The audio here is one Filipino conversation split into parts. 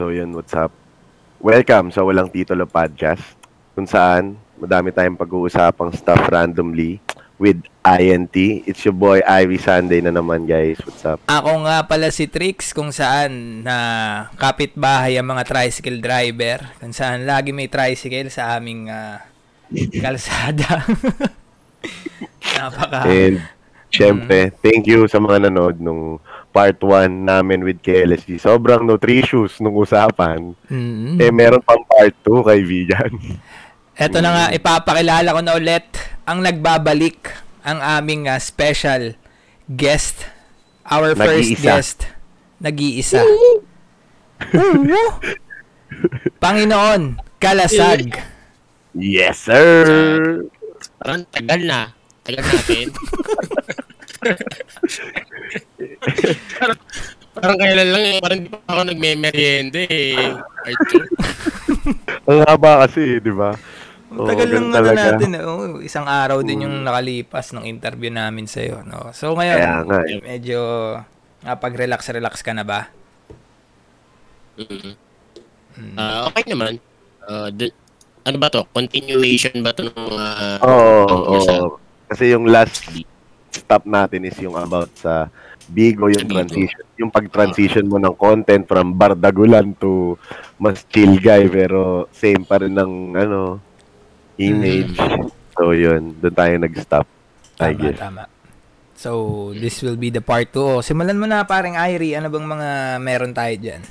So yun, what's up? Welcome sa Walang Titulo Podcast kung saan madami tayong pag-uusapang stuff randomly with INT. It's your boy Ivy Sunday na naman guys. What's up? Ako nga pala si Trix kung saan na kapitbahay ang mga tricycle driver. Kung saan lagi may tricycle sa aming uh, kalsada. Napaka... And syempre, thank you sa mga nanood nung part 1 namin with KLSG. Sobrang nutritious nung usapan. Mm-hmm. Eh, meron pang part 2 kay Vigan. Eto na nga, ipapakilala ko na ulit ang nagbabalik ang aming uh, special guest. Our first Nag-iisa. guest. Nag-iisa. Panginoon, Kalasag. Yes, sir! Parang tagal na. Tagal natin. parang, parang kailan lang eh. Parang di pa ako nagme-merienda eh. Arthur. Ang haba kasi, di ba? Oo, Tagal lang ano natin. Oh, isang araw din yung nakalipas ng interview namin sa iyo, no. So ngayon, Kaya nga eh. medyo napag-relax-relax ka na ba? Mm. Ah, okay naman. Ah, dun- ano ba to? Continuation ba to ng. Oo, ng oo. isa? Kasi yung last stop natin is yung about sa Bigo, yung Sa Bigo. transition. Yung pag-transition mo ng content from bardagulan to mas chill guy pero same pa rin ng ano, image. So yun, doon tayo nag-stop. I Tama, guess. tama. So, this will be the part 2. Oh, simulan mo na parang Irie, ano bang mga meron tayo diyan?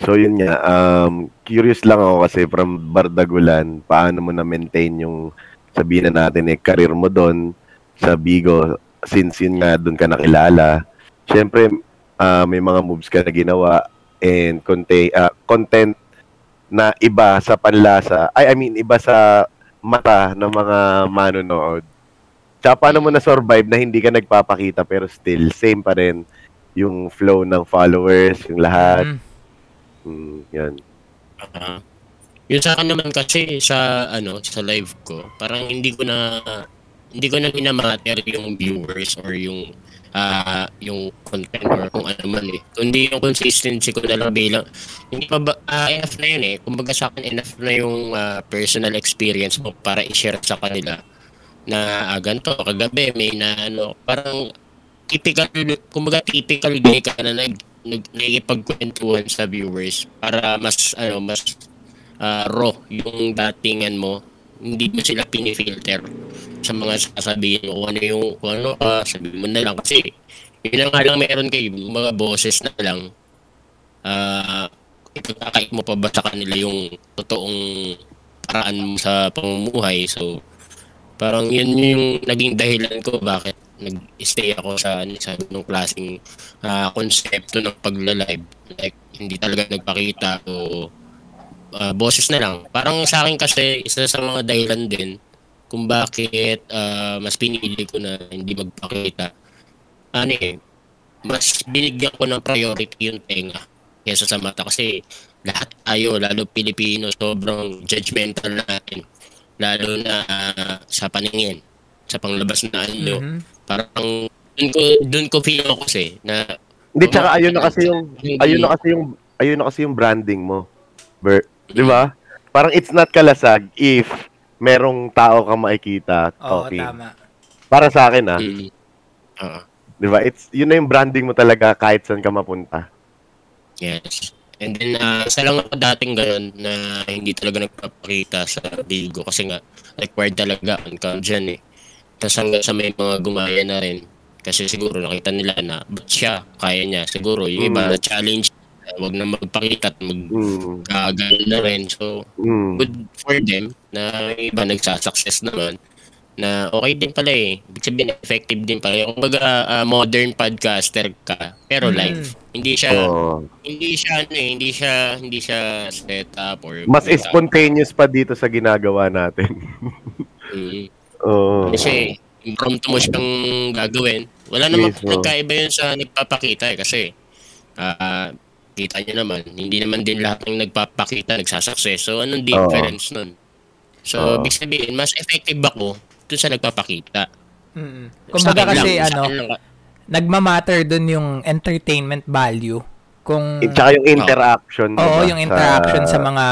So yun nga, um, curious lang ako kasi from Bardagulan, paano mo na-maintain yung sabihin na natin eh, career mo doon sa Bigo since yun nga doon ka nakilala. Siyempre, ah, may mga moves ka na ginawa and content, content na iba sa panlasa, ay I mean iba sa mata ng mga manonood. Tsaka paano mo na-survive na hindi ka nagpapakita pero still same pa rin yung flow ng followers, yung lahat. Mm. Mm, yan. Ah. yun sa akin naman kasi sa ano sa live ko, parang hindi ko na hindi ko na minamatter yung viewers or yung ah yung content or kung ano man eh. Kundi yung consistency ko na lang bilang hindi pa ba ah, enough na yun eh. Kumbaga sa akin enough na yung ah, personal experience mo para i-share sa kanila na ah, ganito kagabi may na ano parang typical kumbaga typical gay ka na nag nag nakikipagkwentuhan sa viewers para mas ano mas ah, raw yung datingan mo hindi mo sila pinifilter sa mga sasabihin mo kung ano yung kung ano ka sabihin mo na lang kasi yun na nga lang meron kayo mga boses na lang ah ipagkakait mo pa ba sa kanila yung totoong paraan mo sa pamumuhay so parang yun yung naging dahilan ko bakit nag-stay ako sa ano, sa ganung klaseng ah, konsepto ng pagla-live. Like, hindi talaga nagpakita o ah, boses na lang. Parang sa akin kasi, isa sa mga dahilan din kung bakit ah, mas pinili ko na hindi magpakita. Ano eh, mas binigyan ko ng priority yung tenga kesa sa mata kasi lahat tayo, lalo Pilipino, sobrang judgmental natin. Lalo na ah, sa paningin, sa panglabas na ano. Mhm. Parang doon ko doon ko feel ako kasi na Hindi, tsaka ayun na kasi yung, ayun na kasi yung, ayun na kasi yung branding mo. Ber, di ba? Parang it's not kalasag if merong tao kang makikita Oo, talking. tama. Para sa akin ah, Mm. Oo. di ba? It's, yun na yung branding mo talaga kahit saan ka mapunta. Yes. And then, uh, isa lang ako dating ganun na hindi talaga nagpapakita sa Bigo kasi nga required talaga on cam dyan eh. Tapos hanggang sa may mga gumaya na rin. Kasi siguro nakita nila na ba't siya, kaya niya. Siguro yung iba Mm. na challenge, uh, wag na magpakita at mag Mm. gagano na rin. So, Mm. good for them na iba nagsasucess naman na okay din pala eh. Ibig sabihin, effective din pala. Kung baga, ah, modern podcaster ka, pero Mm. live. Hindi siya, Oo. hindi siya, ano eh, hindi siya, hindi siya set up or... Mas kumbaga, spontaneous pa dito sa ginagawa natin. mm. Oo. Kasi, impromptu mo siyang gagawin. Wala naman Yes, nagkaiba yun sa nagpapakita eh, kasi ah kita niyo naman, hindi naman din lahat ng nagpapakita nagsasucess. So, anong difference nun? Oo. So, ibig sabihin, mas effective ako dun sa nagpapakita. Mm. Sa Kumbaga akin kasi lang, sa ano, lang, nagmamatter dun yung entertainment value Kung Tsaka yung interaction. Oo, diba, yung interaction sa, mga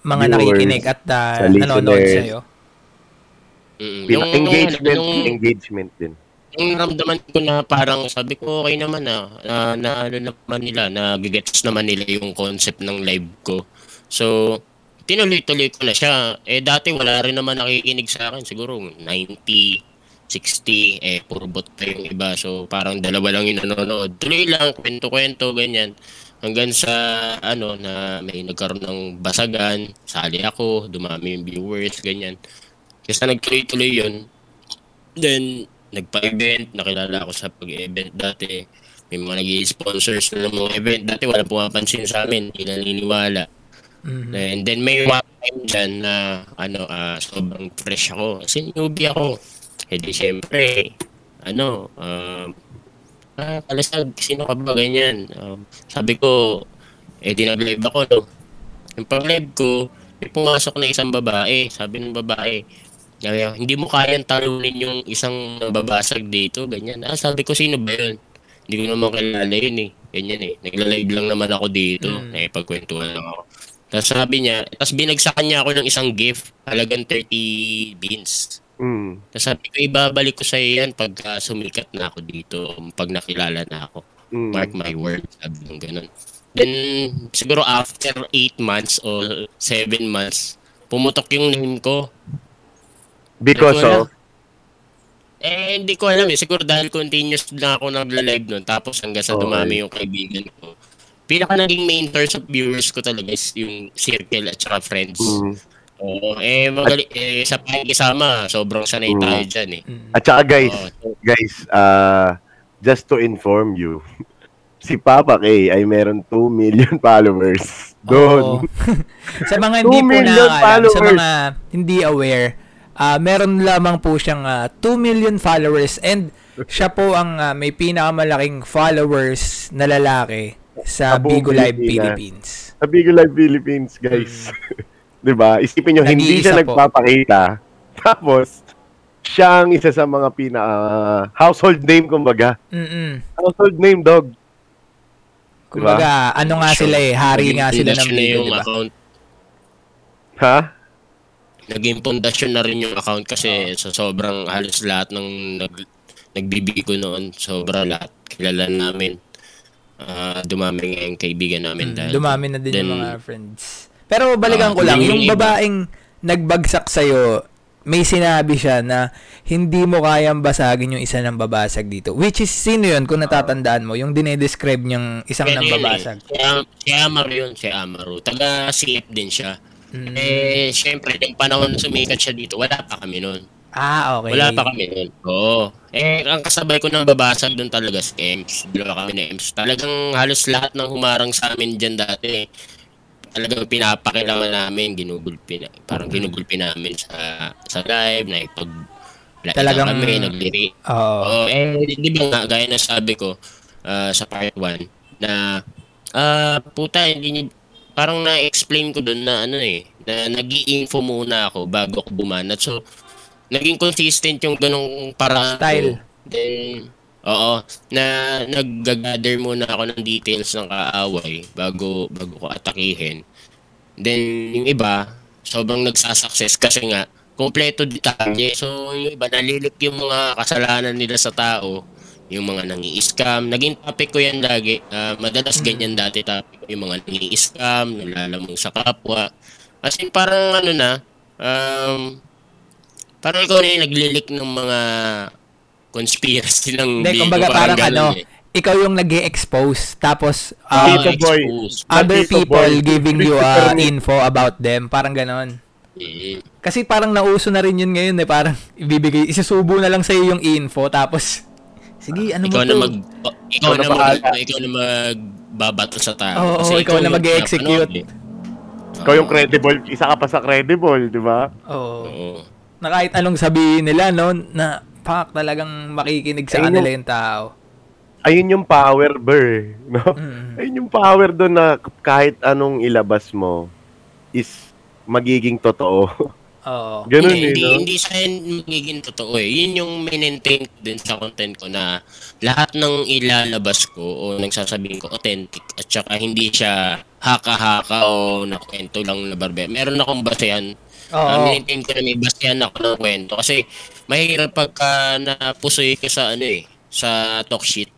mga viewers, nakikinig at uh, sa nanonood sa iyo. Mm, Pina- engagement, yung, engagement din. Yung naramdaman ko na parang sabi ko okay naman na na, na ano naman nila na gets naman nila yung concept ng live ko. So tinuloy-tuloy ko na siya. Eh dati wala rin naman nakikinig sa akin siguro 90 60 eh puro bot pa yung iba. So parang dalawa lang yung nanonood. Tuloy lang kwento-kwento ganyan hanggang sa ano na may nagkaroon ng basagan, sali ako, dumami yung viewers ganyan. Kasi nagtuloy-tuloy yun. Then, nagpa-event, nakilala ako sa pag-event dati. May mga nag sponsors na ng mga event. Dati wala pumapansin sa amin, hindi naniniwala. Mhm. And then may one time dyan na ano, ah, sobrang fresh ako. Kasi newbie ako. Eh di syempre, ano, um, ah, kalasag, sino ka ba ganyan? Um, sabi ko, eh di nag-live ako, no? Yung pag-live ko, may pumasok na isang babae. Sabi ng babae, kaya, hindi mo kayang talunin yung isang babasag dito, ganyan. Ah, sabi ko, sino ba yun? Hindi ko naman kilala yun eh. Ganyan eh. Nagla-live lang naman ako dito. Mm. Eh, pagkwentuhan lang ako. Tapos sabi niya, tapos binagsakan niya ako ng isang gift, halagang 30 beans. Mm. Tapos sabi ko, ibabalik ko sa yan pagka sumikat na ako dito, pag nakilala na ako. Mm. Mark my words, sabi ng ganun. Then, siguro after 8 months o 7 months, pumutok yung name ko. Because of, Eh, hindi ko alam eh. Siguro dahil continuous na ako nagla-live nun. Tapos hanggang sa Okay. dumami yung kaibigan ko. Pinaka naging main source of viewers ko talaga is yung circle at saka friends. mm. Oo. Eh, magali, eh, sa pakikisama, sobrang sanay Mm. tayo dyan eh. Mhm. At saka guys, Oo. So, guys, uh, just to inform you, si Papa K ay meron 2 million followers. Oo. Doon. sa mga hindi 2 po million nakakalam, sa mga hindi aware, ah, meron lamang po siyang ah, 2 million followers and siya po ang ah, may pinakamalaking followers na lalaki sa Bigo Live. Philippines. Sa Bigo Live Philippines, guys. 'Di ba? Isipin nyo, hindi siya po. nagpapakita. Tapos, siya ang isa sa mga pina ah, household name kumbaga. Mm. Household name dog. Kumbaga, ano nga sila eh, hari nga sila ng Bigo, yung di ba? account. Ha? Naging pundasyon na rin yung account kasi sa sobrang halos lahat ng nag, nagbibigo noon, sobra lahat kilala namin. Ah, dumami nga yung kaibigan namin Mm, dahil dumami na din then, yung mga friends. Pero balikan Ah, ko lang, yung yung iba. babaeng nagbagsak sa'yo, may sinabi siya na hindi mo kayang basagin yung isa ng babasag dito. Which is, sino yun kung natatandaan mo? Yung dinedescribe niyang isang Pwede ng yun babasag. Eh. Si, Am- si Amaru yun, si Amaru. Taga CF din siya. Mm. Eh, syempre, yung panahon na sumikat siya dito, wala pa kami noon. Ah, okay. Wala pa kami noon. Oo. Eh, ang kasabay ko ng babasag doon talaga si Ems. Dalawa kami na Ems. Talagang halos lahat ng humarang sa amin dyan dati. Talagang pinapakilaman namin, ginugulpi na, parang ginugulpi namin sa sa live, na ipag Talagang- kami, nagliri. Oo. Oo, eh, di ba nga, gaya na sabi ko ah, sa part 1, na, ah, puta, hindi parang na-explain ko doon na, ano eh, na nag info muna ako bago ako bumanat. So, naging consistent yung ganong paraan Style. ko. Then, oo, na nag-gather muna ako ng details ng kaaway bago, bago ko atakihin. Then, yung iba, sobrang nagsasucess kasi nga, kompleto detalye. So, yung iba, nalilik yung mga kasalanan nila sa tao, yung mga nangi-scam. Naging topic ko yan lagi. Ah, madalas ganyan dati topic ko, yung mga nangi-scam, nalalamang sa kapwa. Kasi parang ano na, um, parang ikaw na yung naglilik ng mga conspiracy ng Hindi, kumbaga parang ganun ano, eh. ikaw yung nag expose tapos uh, Tito boy. other people boy. giving you uh, info about them. Parang ganon. Mm. Kasi parang nauso na rin yun ngayon eh. Parang ibibigay, isusubo na lang sa'yo yung info tapos sige, ano ikaw mo na to? mag oh, ikaw Ikaw na na mag ikaw na magbabato sa tao. Oo, Kasi ikaw na yung mag-e-execute. pinapanood eh. Ikaw yung credible, isa ka pa sa credible, di ba? Oo. Oo. Na kahit anong sabihin nila, no, na pak talagang makikinig sa kanila yung- yung tao. Ayun yung power, ber. No? Mm. Ayun yung power doon na kahit anong ilabas mo is magiging totoo. Oo. Ganun hindi, eh, hindi, no? hindi siya magiging totoo eh. Yun yung maintain ko din sa content ko na lahat ng ilalabas ko o nagsasabihin ko authentic at saka hindi siya haka-haka o nakwento lang na barbe. Meron akong basehan. Oo. Uh, maintain ko na may basehan ako ng kwento. Kasi mahirap pagka napusoy ka sa ano eh, sa talk shit.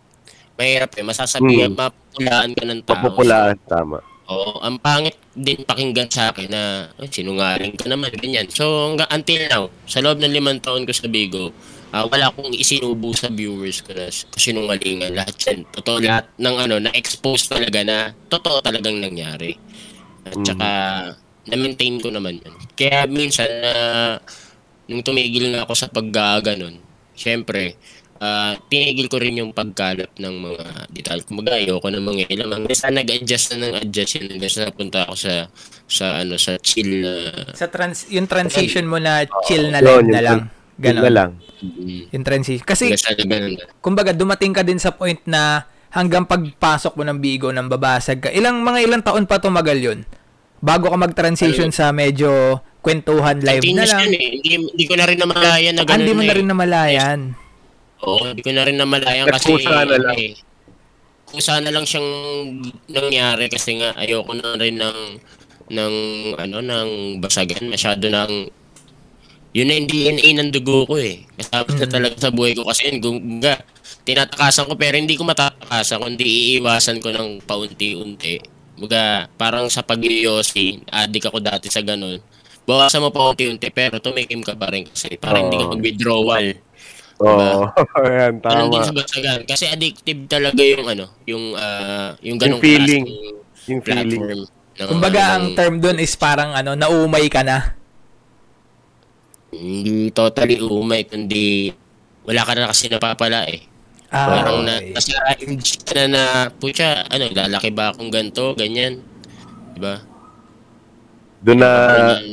Mahirap eh. Masasabihan, Hmm. mapulaan ka ng tao. Papupulaan, tama. Oo, ang pangit din pakinggan sa akin na "Ay, sinungaling ka naman, ganyan. So, hanggang until now, sa loob ng limang taon ko sa Bigo, ah, wala akong isinubo sa viewers ko na s- sinungalingan. Lahat yan. Totoo lahat ng ano, na-expose talaga na totoo talagang nangyari. At Mhm. saka, na-maintain ko naman yun. Kaya minsan, na nung tumigil na ako sa paggaganon, syempre, ah tinigil ko rin yung pagkalap ng mga detalye. Kumbaga, ayoko ng mga ilamang. Basta nag-adjust na ng adjust yun. Basta napunta ako sa, sa, ano, sa chill na, Sa trans yung transition mo na chill na yung na lang. Yun na Ganon. lang. Yung transition. Kasi kumbaga dumating ka din sa point na hanggang pagpasok mo ng bigo ng babasag ka. Ilang mga ilang taon pa tumagal yun? Bago ka mag-transition sa medyo kwentuhan live na lang. yun eh. Hindi, hindi ko na rin namalayan na Ah, ganun Hindi mo na eh. rin namalayan. Oo, hindi ko na rin namalayan kasi Nagkusa na lang. eh, kusa na lang siyang nangyari kasi nga ayoko na rin ng ng ano ng basagan masyado ng yun na hindi DNA ng dugo ko eh. Kasama na talaga sa buhay ko kasi yun, gumga, tinatakasan ko pero hindi ko matatakasan kundi iiwasan ko ng paunti-unti. Buga, parang sa pag-yosi, addict ako dati sa ganun. Bawasan mo paunti-unti pero tumikim ka pa rin kasi para hindi ka mag-withdrawal. Oo, ayan, Ganun din tama. sa basagan. Kasi addictive talaga yung ano, yung ah, yung ganong Yung feeling. Yung feeling. ng- Kumbaga ng- ang term doon is parang ano, naumay ka na. hindi totally umay kundi wala ka na kasi napapala eh. Ah, Parang na, okay. kasi age ka na na, pucha, ano, lalaki ba akong ganito, ganyan. Diba? Doon na,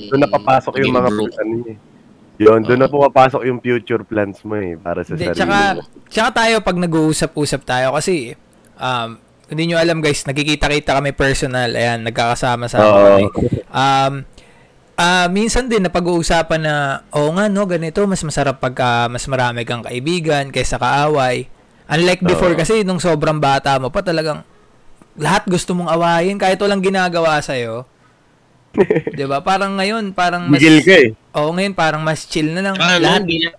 doon na papasok yung mga, broke. ano eh. Yun, doon na pumapasok yung future plans mo eh, para sa Hindi, sarili tsaka, mo. tsaka tayo pag nag-uusap-usap tayo kasi um, hindi nyo alam guys, nagkikita-kita kami personal. Ayan, nagkakasama-sama Oo. kami. Um, ah minsan din napag-uusapan na, oo nga no, ganito, mas masarap pagka mas marami kang kaibigan kaysa kaaway. Unlike before Oo. kasi nung sobrang bata mo pa talagang lahat gusto mong awayin kahit walang ginagawa sa'yo. 'Di ba? Parang ngayon, parang mas Migil ka eh. Oo, ngayon parang mas chill na lang. Saka lahat. bilang,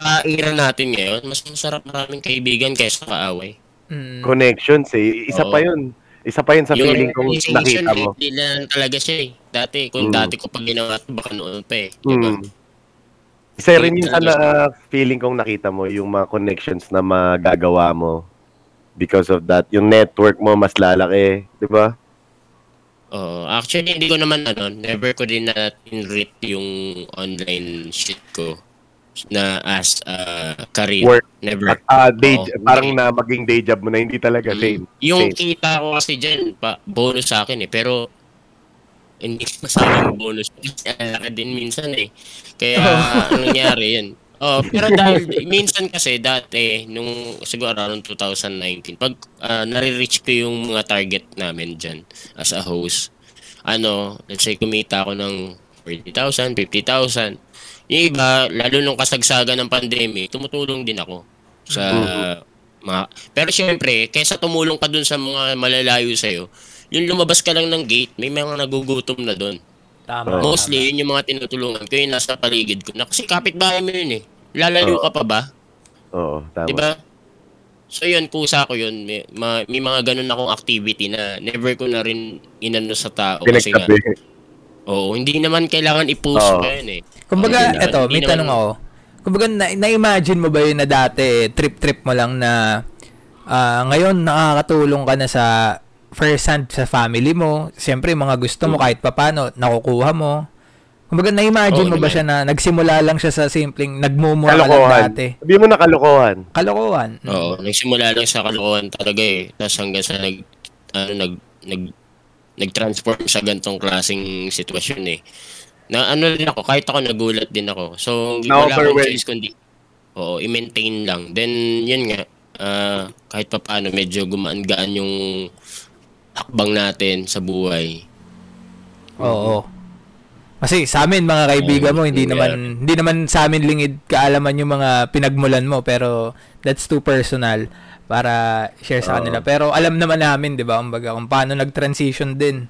sa era natin ngayon, mas masarap maraming kaibigan kaysa kaaway. Mm. Connections eh. Isa Oo. pa yun. Isa pa yun sa feeling kong nakita mo. Hindi lang talaga siya eh. Dati, kung Mm. dati ko pag ginawa ito, baka noon pa eh. Diba? Mm. Isa rin yung sana feeling kong nakita mo, yung mga connections na magagawa mo because of that. Yung network mo mas lalaki, di ba? Oo. actually, hindi ko naman ano, never ko din na tinreat yung online shit ko na as a career. Work. Never. At ah, day, Oo, parang na maging day job mo na hindi talaga Mm. same. Yung Same. kita ko kasi dyan, pa, bonus sa akin eh. Pero, hindi masabi yung bonus. Kasi din minsan eh. Kaya, anong nangyari yun? Oh, pero dahil, minsan kasi dati, nung siguro around 2019, pag ah, nare-reach ko yung mga target namin dyan as a host, ano, let's say kumita ako ng 40,000, 50,000. Yung iba, lalo nung kasagsagan ng pandemic, tumutulong din ako sa mga... Pero syempre, kaysa tumulong ka dun sa mga malalayo sa'yo, yung lumabas ka lang ng gate, may mga nagugutom na dun. Tama. Mostly, yun yung mga tinutulungan ko, yung nasa paligid ko. Na, kasi kapitbahay mo yun eh. Lalayo Oo. ka pa ba? Oo, tama. Diba? So yun, kusa ko yun. May, ma- may mga ganun akong activity na never ko na rin inano sa tao. Kasi nga, Pinagtabi. oo, hindi naman kailangan i-post Oo. ko yun eh. Kumbaga, Hindi naman- eto, may hindi tanong naman- ako. Kumbaga, na- na-imagine mo ba yun na dati, trip-trip mo lang na ah, ngayon nakakatulong ka na sa first hand sa family mo. Siyempre, mga gusto mo kahit papano, nakukuha mo. Kumbaga, na-imagine Oo mo ba siya na nagsimula lang siya sa simpleng nagmumura lang dati? Sabi mo na kalokohan. Kalokohan. Mm. Oo, nagsimula lang sa kalokohan talaga eh. Tapos hanggang sa nag, ano, nag, nag, nag-transform sa gantong klaseng sitwasyon eh. Na ano rin ako, kahit ako nagulat din ako. So, wala akong choice kundi, oo, i-maintain lang. Then, yun nga, ah, kahit pa paano, medyo gumaan-gaan yung hakbang natin sa buhay. Oo. Kasi sa amin mga kaibigan mo, hindi Yeah. naman hindi naman sa amin lingid kaalaman yung mga pinagmulan mo pero that's too personal para share sa kanila. Pero alam naman namin, 'di ba, kumbaga kung paano nag-transition din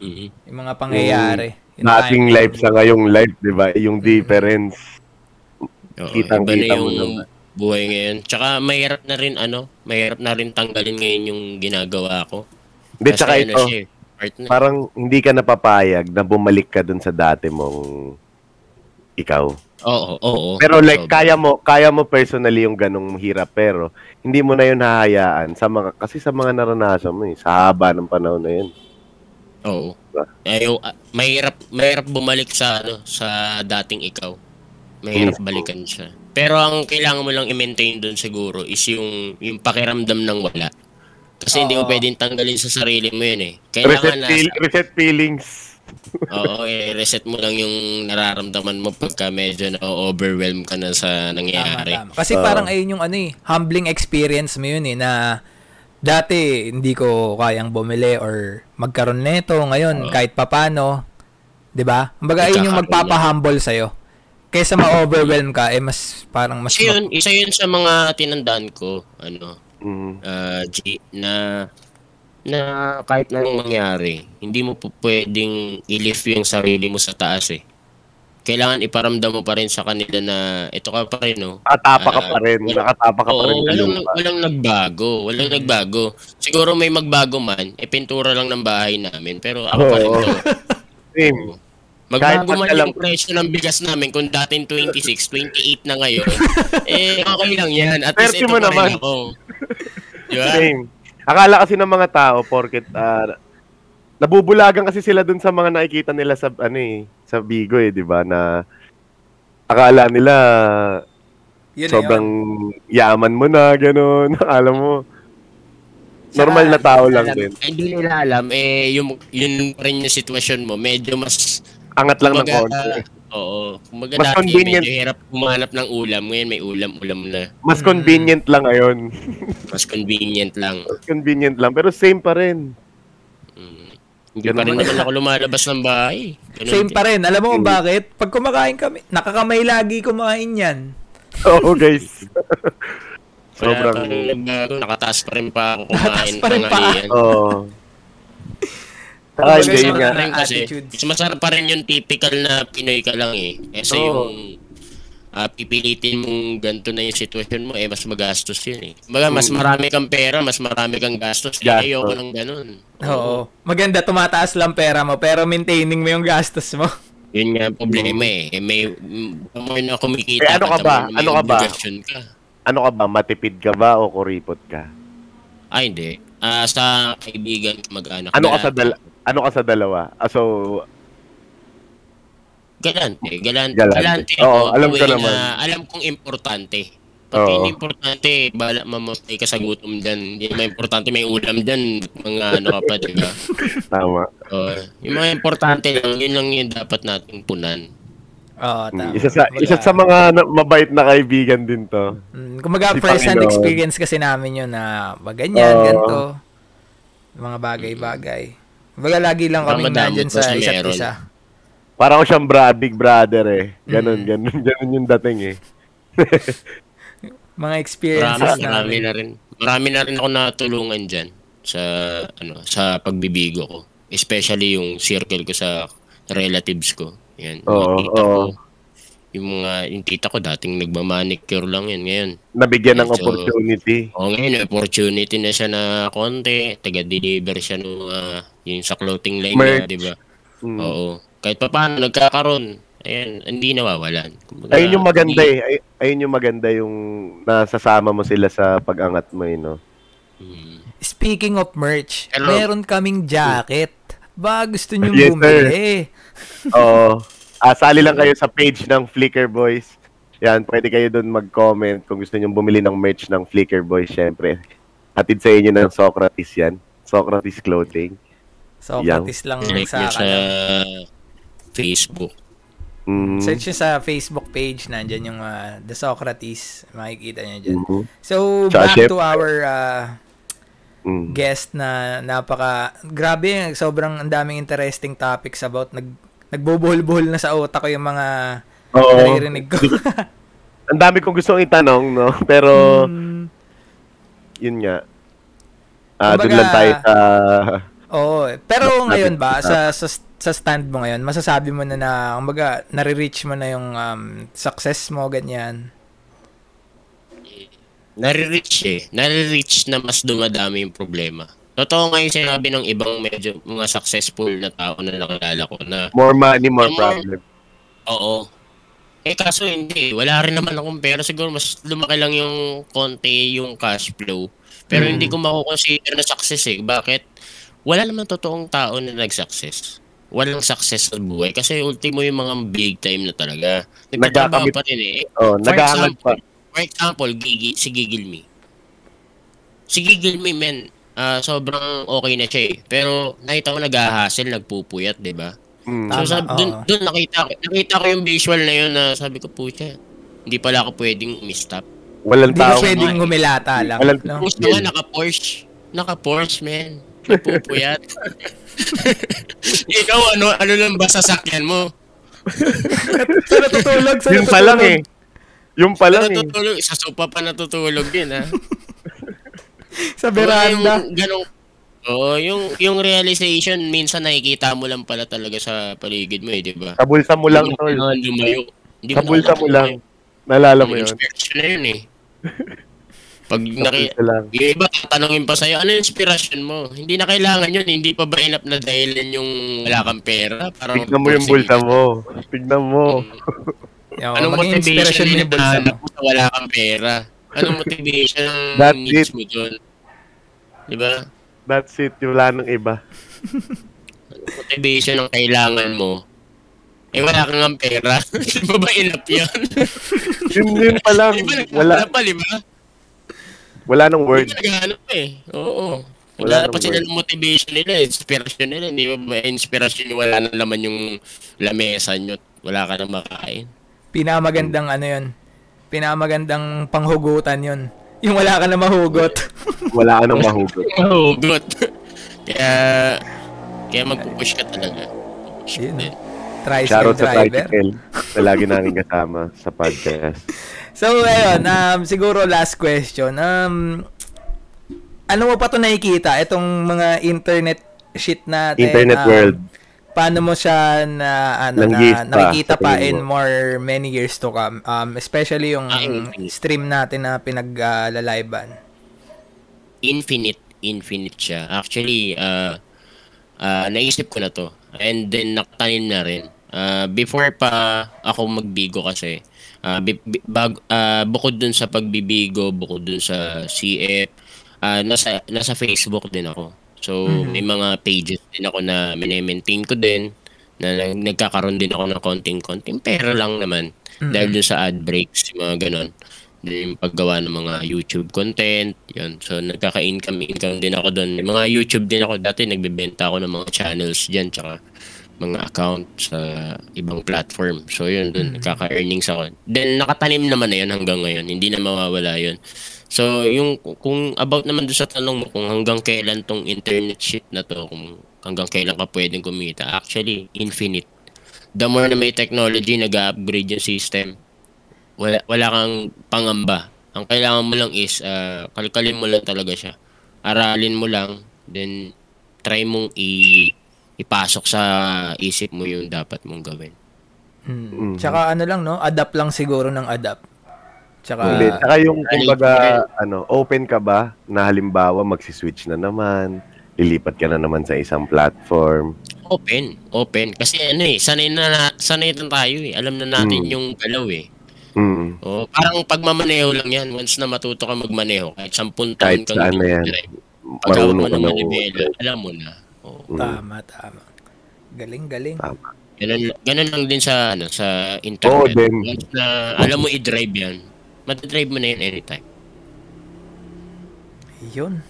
Mhm. yung mga pangyayari. Yung Nating time. life sa ngayong life, di ba? Yung difference. Oo, Kitang-kita mo yung naman. Buhay ngayon. Tsaka mahirap na rin ano, mahirap na rin tanggalin ngayon yung ginagawa ko. Hindi, tsaka ano ito, siya eh, partner. parang hindi ka napapayag na bumalik ka dun sa dati mong ikaw. Oo, oo. Pero like, Sobra. kaya mo, kaya mo personally yung ganong hirap, pero hindi mo na yun hahayaan sa mga, kasi sa mga naranasan mo eh, sa haba ng panahon na yun. Oo. Diba? Ayaw, ah, mahirap, mahirap bumalik sa ano, sa dating ikaw. Mahirap Mismo. balikan siya. Pero ang kailangan mo lang i-maintain doon siguro is yung yung pakiramdam ng wala. Kasi hindi mo Oo. pwedeng tanggalin sa sarili mo yun eh. Reset, Kailangan na feel, reset feelings. Oo, i-reset mo lang yung nararamdaman mo pagka medyo na-overwhelm ka na sa Tama, nangyayari. tama. Kasi Oo. parang ayun yung ano eh, humbling experience mo yun eh, na dati hindi ko kayang bumili or magkaroon nito, ngayon Oo. kahit papano, 'di ba? Kumbaga ayun yung Nagkakaroon magpapa-humble sa Kaysa ma-overwhelm ka, eh mas parang mas Kasi yun, isa yun sa mga tinandaan ko, ano, Mm. ah, G, na na kahit na anong mangyari, hindi mo pwedeng i-lift yung sarili mo sa taas eh. Kailangan iparamdam mo pa rin sa kanila na ito ka pa rin, no? Nakatapa ka Ah, pa rin. wala- Nakatapa ka pa Oo, rin. sa walang, walang nagbago. Walang nagbago. Siguro may magbago man, e pintura lang ng bahay namin. Pero ako pa rin to. Same. Magbago Kahit man magka lang- yung presyo ng bigas namin kung dating 26, 28 na ngayon. eh, okay lang yan. At least Swerte ito mo pa rin naman. ako. Di ba? Same. Akala kasi ng mga tao, porket ah, nabubulagan kasi sila dun sa mga nakikita nila sa ano eh, sa Bigo eh, 'di ba? Na akala nila yun na sobrang yun. yaman mo na, ganun. Alam mo. Normal na tao lang Alam- din. Hindi nila alam, eh, yung, yun pa rin yung sitwasyon mo, medyo mas, Angat lang ng kumbaga, konti. oo, kumbaga Mas dati, convenient. medyo hirap kumanap ng ulam, ngayon may ulam-ulam na, Mas convenient lang ngayon. mas convenient lang. Mas convenient lang. Pero same pa rin. Mm. Hindi pa rin Ganun. naman ako lumalabas ng bahay. Ganun Same din. pa rin. Alam mo kung bakit? Pag kumakain kami, nakakamay lagi kumain yan. Oo, guys. Wala Sobrang... pa rin nagbago, nakataas pa rin pa ako kumain. Nakataas pa rin pa. Oo. Ah, hindi, yun nga. kasi, mas masarap pa rin yung typical na Pinoy ka lang eh. Kesa Oo. yung ah, pipilitin mong ganito na yung sitwasyon mo, eh mas magastos yun eh. Kumbaga, mas marami kang pera, mas marami kang gastos. Eh, Mm. Gastos. ayoko ng ganun. Oo. Maganda, tumataas lang pera mo, pero maintaining mo yung gastos mo. Yun nga ang problema eh. eh may, mm, more na kumikita Eh, ano ka ba? Ano ka ba? ka. Ano ka ba? Matipid ka ba o kuripot ka? Ah, hindi. Ah, sa kaibigan, mag-anak. Ano ka sa dal ano ka sa dalawa? Ah, so, Galante, galante. Galante. Galante, Oo, alam ko naman. Na, alam kong importante. Pag Oo. importante, bala mamatay ka sa gutom dyan. Hindi naman importante, may ulam dyan. Mga ano ka pa, di ba? tama. Oo. yung mga importante lang, yun lang yung dapat nating punan. Oo, tama. Isa sa Kumbaga, isa sa mga na- mabait na kaibigan din to. Mm, kumbaga, Si first-hand Panginoon. experience kasi namin yun na ba ganyan, Oo. ganito. Mga bagay-bagay. Kumbaga, lagi lang kami nandyan sa sa isa't meron. isa. Parang ako siyang bra, big brother eh. Ganon, Mm. ganon, ganon yung dating eh. Mga Marami, experiences marami namin. na rin. Marami na rin ako natulungan dyan sa ano sa pagbibigo ko. Especially yung circle ko sa relatives ko. Yan. Oo, oo. Yung mga yung tita ko dating nagmamanicure lang yan ngayon. Nabigyan ng Medyo- opportunity. O ngayon, may opportunity na siya na konti. Taga-deliver siya nung ah, yung sa clothing line niya, di ba? Mm. Oo. Kahit pa paano, nagkakaroon. Ayan, hindi nawawalan. Kumbaga, Ayun yung maganda hindi- eh. Ay, ayun yung maganda yung nasasama mo sila sa pag-angat mo eh, no? Mm. Speaking of merch, Hello. meron kaming jacket. Ba, gusto nyo Yes, bumili? Oo. Ah, sali lang kayo sa page ng Flickr Boys. Yan, pwede kayo doon mag-comment kung gusto niyo bumili ng merch ng Flickr Boys, syempre. Hatid sa inyo ng Socrates yan. Socrates Clothing. Socrates lang Like sa, nyo sa sa Facebook. Mm. Search nyo sa Facebook page, nandyan yung ah, The Socrates. Makikita nyo dyan. Mhm. So, Tsaka back syempre- to our ah, Mm. guest na napaka... Grabe, sobrang ang daming interesting topics about nag nagbobuhol-buhol na sa utak ko yung mga Oo. naririnig ko. Ang dami kong gustong itanong, no? Pero, Hmm, yun nga. Ah, doon lang tayo sa... Oo. Pero ngayon ba, sa- sa, sa, sa stand mo ngayon, masasabi mo na na, kumbaga, nare-reach mo na yung um, success mo, ganyan. Nare-reach eh. Nare-reach na mas dumadami yung problema. Totoo nga yung sinabi ng ibang medyo mga successful na tao na nakilala ko na More money, more More- problem. Oo. Eh kaso hindi, wala rin naman akong pera. Siguro mas lumaki lang yung konti yung cash flow. Pero Mm. hindi ko makukonsider na success eh. Bakit? Wala naman totoong tao na nag-success. Walang success sa buhay. Kasi ultimo yung mga big time na talaga. Nagtatrabaho pa rin eh. Oh, For nag-aangat pa. for example, Gigi, si Gigil Me. Si Gigil Me, men, ah, sobrang okay na siya eh. Pero nakita ko nag-hassle, nagpupuyat, di ba? Mm. So, sabi, dun, dun nakita, ko- nakita ko yung visual na yun na sabi ko, pucha, hindi pala ako pwedeng umistop. Walang Hindi tao. pwedeng humilata lang. Walang- No? Tapos naman, naka-Porsche. Naka-Porsche, man. Nagpupuyat. Ikaw, ano, ano lang ba sasakyan mo? Sa natutulog, sa Yun pa lang eh. Yung pa lang eh. Natutulog, sa sopa pa natutulog din, ha? Sa veranda. Yung ganong, Oo, yung, yung realization, minsan nakikita mo lang pala talaga sa paligid mo eh, di ba? Sa bulsa mo lang, tol. lumayo. Hindi Sa na bulsa kailangan mo lang. Nalala mo yun. Inspiration na yun eh. Pag naki, yung iba tatanungin pa sa'yo, ano yung inspiration mo? Hindi na kailangan yun, hindi pa ba enough na dahilan yung wala kang pera? Parang Tignan mo yung bulsa mo. Tignan mo. Yo, Anong motivation inspiration mo yung bulsa mo. wala kang pera? Anong motivation ang That's needs it. mo dun? Di ba? That's it. Wala nang iba. motivation ang kailangan mo, eh wala kang ang pera. Di ba ba enough yun? Yun, yun pa lang. Di ba Wala, naghahanap pa, di ba? wala nang word. ba naghahanap eh. Oo. Wala Wala pa sila ng motivation nila, inspiration nila. Hindi ba ba inspiration wala nang laman yung lamesa nyo wala ka nang makain? Pinamagandang ano yun. Pinamagandang panghugutan yun. Yung wala ka na mahugot. Wala ka nang mahugot. Mahugot. kaya, kaya magpupush ka talaga. Push ka Yun. din. Tricycle Shoutout sa driver. tricycle na lagi namin kasama sa podcast. So, ayun, um, siguro last question. Um, ano mo pa to nakikita? Itong mga internet shit natin. Internet um, world. Paano mo siya na, ano, na, pa, nakikita pa in mo? more many years to come? Um, especially yung Ah, infinite. stream natin na pinaglalaliban. infinite infinite siya. Actually, uh, uh, naisip ko na to. And then nakatanim na rin. Uh, before pa ako magbigo kasi, uh, bi- bi- bag, uh, bukod dun sa pagbibigo, bukod dun sa CF, uh, nasa, nasa Facebook din ako. So, may mga pages din ako na maintain ko din na nag- nagkakaroon din ako ng konting-konting pera lang naman dahil dun sa ad breaks, yung mga ganon. Then yung paggawa ng mga YouTube content, yun. So, nagkaka-income income din ako doon. May mga YouTube din ako. Dati nagbebenta ako ng mga channels dyan, tsaka mga account sa ibang platform. So, yun, doon nagkaka-earnings ako. Then, nakatanim naman na yun hanggang ngayon. Hindi na mawawala yun. So, yung kung about naman doon sa tanong mo kung hanggang kailan tong internet shit na to, kung hanggang kailan ka pwedeng kumita, actually, infinite. The more na may technology, nag-upgrade yung system, wala, wala kang pangamba. Ang kailangan mo lang is, ah, kalkalin mo lang talaga siya. Aralin mo lang, then try mong i ipasok sa isip mo yung dapat mong gawin. Hmm. Tsaka ano lang, no? Adapt lang siguro ng adapt. Tsaka, Hindi. Saka yung, Alin- kumbaga, ano, open ka ba na halimbawa magsiswitch na naman, lilipat ka na naman sa isang platform. Open, open. Kasi ano eh, sanay na, na sanay na tayo eh. Alam na natin Mm. yung galaw eh. Mm. Oh, parang pagmamaneho lang yan. Once na matuto ka magmaneho, kahit sampun Kahit taon kang saan na yan. Marunong ka na alam mo na. Oh. Mm. tama, tama. Galing, galing. Tama. Ganun, ganun lang din sa ano sa Oo, internet. din. Once na alam mo i-drive yan, matadrive mo na yan anytime. Yun.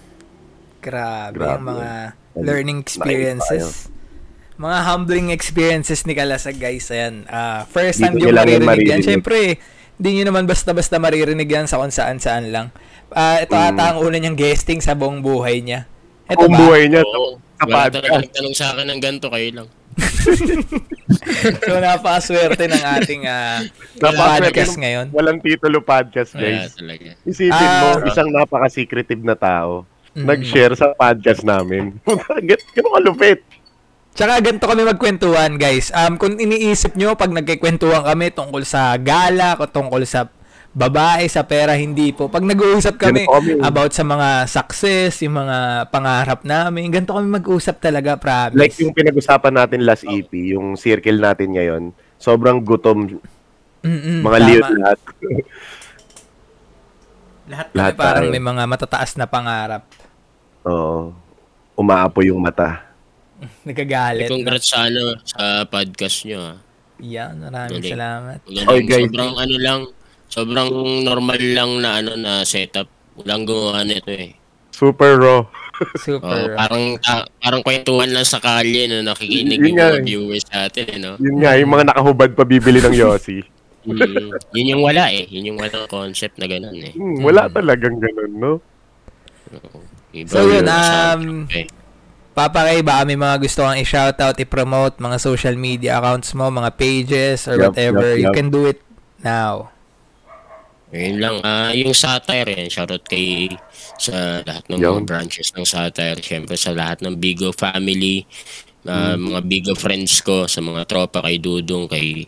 Grabe, Grabe. ang mga learning experiences. Mga humbling experiences ni Kalasag, guys. Ayan. Ah, first nyo yung yan maririnig yan. maririnig. Siyempre, hindi nyo naman basta-basta maririnig yan sa kung saan-saan lang. Ah, ito Mm. ata ang una niyang guesting sa buong buhay niya. Ito Kung ba? buhay niya, Oo. Sa Wala talaga nagtanong sa akin ng ganito kayo lang. so, napakaswerte ng ating uh, podcast ng ngayon. Walang titulo podcast, Wala guys. talaga. Isipin Ah. mo, isang napaka-secretive na tao, Mm. nag-share sa podcast namin. Ganun kalupit. Tsaka ganito kami magkwentuhan, guys. Um, kung iniisip nyo, pag nagkikwentuhan kami tungkol sa gala, o tungkol sa babae, sa pera, hindi po. Pag nag-uusap kami about sa mga success, yung mga pangarap namin, ganito kami mag-usap talaga, promise. Like yung pinag-usapan natin last EP, yung circle natin ngayon, sobrang gutom, Mm-mm, mga liit lahat. Lahat Lahat parang tayo. may mga matataas na pangarap. Oo. Umaapo yung mata. Nagagalit. Congrats sa ano, sa podcast nyo. ah. Yan, maraming Galing. salamat. Galing. Oy, guys. Sobrang ano lang, sobrang normal lang na ano na setup. Walang gumawa nito eh. Super raw. Oh, Super. parang ah, parang kwentuhan lang sa kalye na nakikinig Yun yung nga mga eh. viewers natin eh, no? Yun nga, yung mga nakahubad pa bibili ng Yossi. Mm, yun yung wala eh. Yun yung walang concept na ganun eh. Hmm, wala talagang ganun, no? Iba So, yun, um, okay. Papa baka may mga gusto kang i-shoutout, i-promote, mga social media accounts mo, mga pages, or Yup, whatever. yup, You yup. can do it now. Ayun lang. Ah, yung satire yan, shoutout kay sa lahat ng Yun. mga branches ng satire. Siyempre sa lahat ng Bigo family, ah, mga Bigo friends ko, sa mga tropa kay Dudong, kay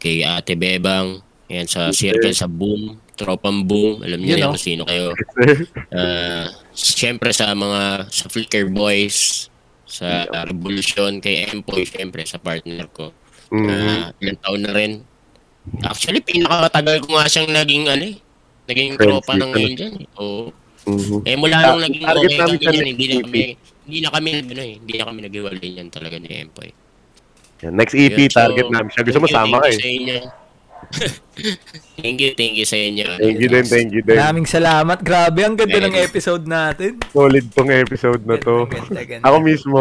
kay Ate Bebang, yan sa circle sa Boom, tropang Boom, alam niyo Yun, oh. kung sino kayo. Ah, siyempre sa mga sa Flickr Boys, sa Revolution, kay Empoy, siyempre sa partner ko. Mhm. Ah, ilang taon na rin. Actually, pinakatagal ko nga siyang naging ano eh. Naging Friends tropa ng ano. ngayon dyan. eh. Oo. Mhm. Eh mula nung naging okay kami siya yan, next hindi na EP. kami hindi na kami ano eh, hindi na kami naghiwalay niyan talaga ni Empoy. Yan, Next EP, Yun, so, target namin siya. Gusto mo sama ka thank you eh. sa inyo. thank you, thank you sa inyo. Thank you din, thank you din. Maraming salamat. Grabe, ang ganda ng episode natin. Solid tong episode na to. Ganda, ganda, ganda. Ako mismo,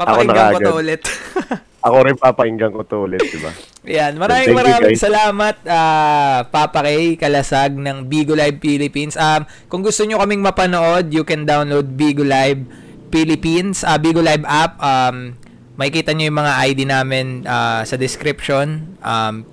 Papakinggan ko to ulit. ako rin papakinggan ko to ulit, di ba? Yan, maraming maraming salamat ah, Papa Kay Kalasag ng Bigo Live Philippines. Um, kung gusto nyo kaming mapanood, you can download Bigo Live Philippines, ah, Bigo Live app. Um, makikita nyo yung mga ID namin ah, sa description. Um,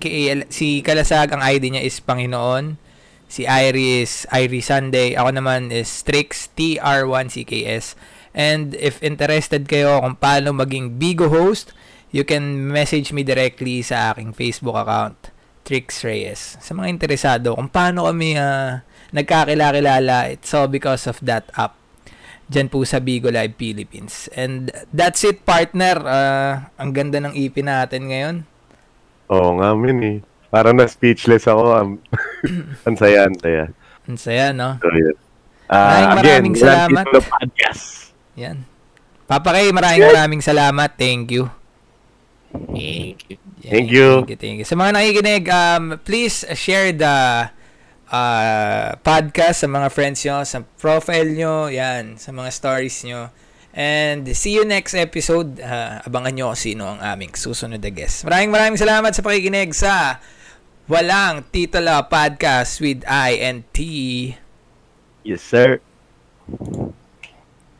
si Kalasag, ang ID niya is Panginoon. Si Iris, Iris Sunday. Ako naman is Strix, TR1CKS. And if interested kayo kung paano maging Bigo host, you can message me directly sa aking Facebook account, Trix Reyes. Sa mga interesado kung paano kami ah, nagkakilala, it's all because of that app. Diyan po sa Bigo Live Philippines. And that's it, partner. Ah, ang ganda ng EP natin ngayon. Oo nga, min eh. Parang na speechless ako. Um, ang saya, ang saya. Ang saya, no? So, yun. Maraming Ah, again, maraming walang salamat. podcast. Yan. Papa Kay, maraming maraming salamat. Thank you. Thank you. Yan, Thank you. Thank you, thank you. Sa mga nakikinig, um, please share the uh, podcast sa mga friends nyo, sa profile nyo, yan, sa mga stories nyo. And see you next episode. Uh, abangan nyo kung sino ang aming susunod na guest. Maraming maraming salamat sa pakikinig sa Walang Titula Podcast with I and T. Yes, sir.